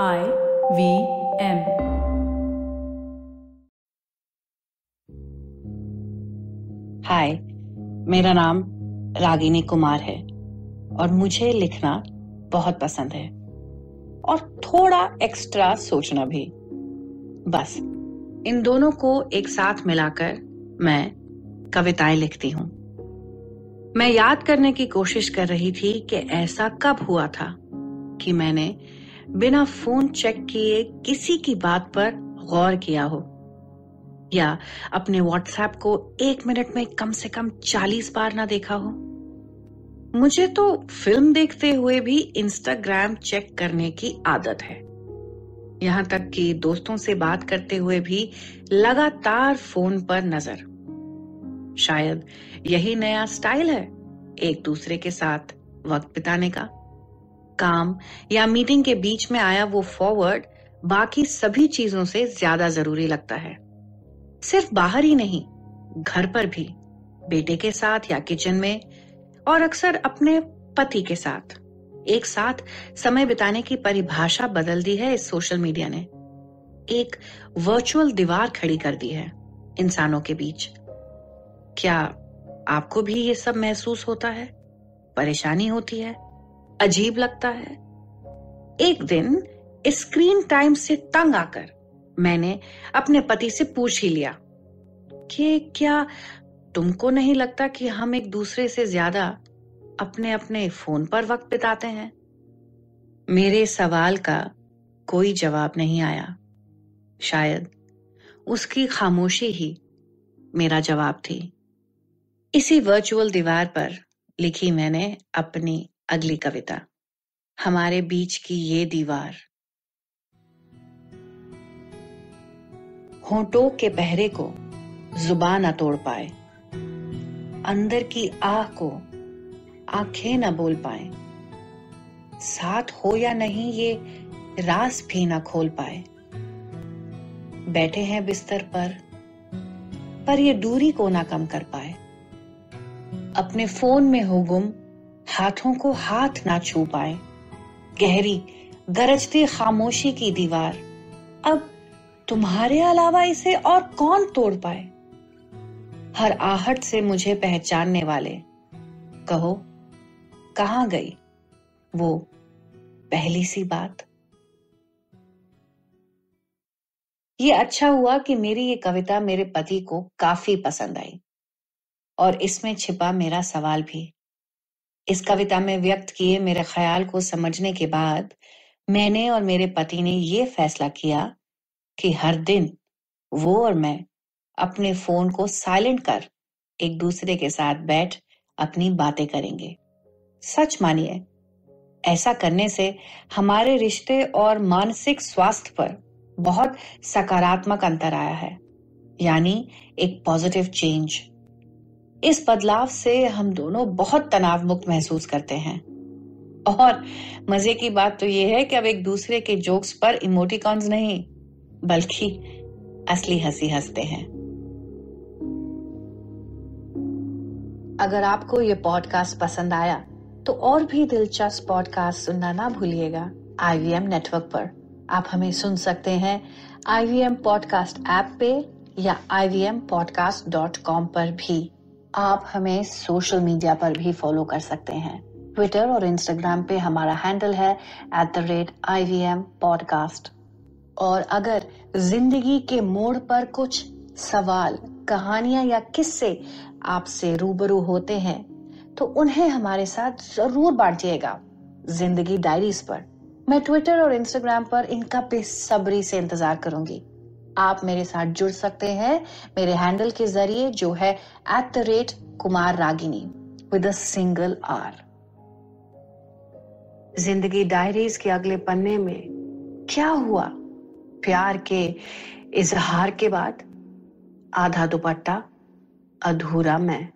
I V M. हाय मेरा नाम रागिनी कुमार है और मुझे लिखना बहुत पसंद है और थोड़ा एक्स्ट्रा सोचना भी बस, इन दोनों को एक साथ मिलाकर मैं कविताएँ लिखती हूँ मैं याद करने की कोशिश कर रही थी कि ऐसा कब हुआ था कि मैंने बिना फ़ोन चेक किए किसी की बात पर गौर किया हो। या अपने व्हाट्सएप को एक मिनट में कम से कम चालीस बार ना देखा हो। मुझे तो फ़िल्म देखते हुए भी इंस्टाग्राम चेक करने की आदत है। यहाँ तक कि दोस्तों से बात करते हुए भी लगातार फ़ोन पर नज़र। शायद यही नया स्टाइल है एक दूसरे के साथ वक्त बिताने का। काम या मीटिंग के बीच में आया वो फॉरवर्ड बाकी सभी चीज़ों से ज़्यादा ज़रूरी लगता है। सिर्फ़ बाहर ही नहीं, घर पर भी, बेटे के साथ या किचन में, और अक्सर अपने पति के साथ। एक साथ समय बिताने की परिभाषा बदल दी है इस सोशल मीडिया ने। एक वर्चुअल दीवार खड़ी कर दी है इंसानों के बीच। क्या आपको भी ये सब महसूस होता है? परेशानी होती है? अजीब लगता है। एक दिन स्क्रीन टाइम से तंग आकर मैंने अपने पति से पूछ ही लिया कि क्या तुमको नहीं लगता कि हम एक दूसरे से ज़्यादा अपने अपने फ़ोन पर वक्त बिताते हैं? मेरे सवाल का कोई जवाब नहीं आया। शायद उसकी खामोशी ही मेरा जवाब थी। इसी वर्चुअल दीवार पर लिखी मैंने अपनी अगली कविता। हमारे बीच की ये दीवार। होठों के पहरे को ज़ुबान न तोड़ पाए। अंदर की आह को आँखें न बोल पाए। साथ हो या नहीं ये रास भी ना खोल पाए। बैठे हैं बिस्तर पर पर ये दूरी को ना कम कर पाए। अपने फ़ोन में हो गुम हाथों को हाथ ना छू पाए। गहरी, गरजती खामोशी की दीवार। अब तुम्हारे अलावा इसे और कौन तोड़ पाए? हर आहट से मुझे पहचानने वाले। कहो, कहाँ गई? वो पहली सी बात। ये अच्छा हुआ कि मेरी ये कविता मेरे पति को काफ़ी पसंद आई। और इसमें छिपा मेरा सवाल भी। इस कविता में व्यक्त किए मेरे ख्याल को समझने के बाद मैंने और मेरे पति ने ये फैसला किया कि हर दिन वो और मैं अपने फ़ोन को साइलेंट कर एक दूसरे के साथ बैठ अपनी बातें करेंगे। सच मानिए, ऐसा करने से हमारे रिश्ते और मानसिक स्वास्थ्य पर बहुत सकारात्मक अंतर आया है, यानी एक पॉजिटिव चेंज। इस बदलाव से हम दोनों बहुत तनाव मुक्त महसूस करते हैं। और मज़े की बात तो यह है कि अब एक दूसरे के जोक्स पर इमोटिकॉन्स नहीं, बल्कि असली हँसी हँसते हैं। अगर आपको ये पॉडकास्ट पसंद आया तो और भी दिलचस्प पॉडकास्ट सुनना ना भूलिएगा आईवीएम नेटवर्क पर। आप हमें सुन सकते हैं आईवीएम पॉडकास्ट ऐप पे या ivmpodcast.com पर भी। आप हमें सोशल मीडिया पर भी फॉलो कर सकते हैं। ट्विटर और इंस्टाग्राम पे हमारा हैंडल है at the rate I V M podcast और अगर ज़िंदगी के मोड़ पर कुछ सवाल, कहानियाँ या किस्से आपसे रूबरू होते हैं तो उन्हें हमारे साथ ज़रूर बांटिएगा ज़िंदगी डायरीज पर। मैं ट्विटर और इंस्टाग्राम पर इनका बेसब्री से इंतज़ार करूँगी। आप मेरे साथ जुड़ सकते हैं मेरे हैंडल के ज़रिए, जो है at the rate Kumar Ragini with a single R ज़िंदगी डायरीज के अगले पन्ने में क्या हुआ? प्यार के इजहार के बाद आधा दुपट्टा, अधूरा मैं।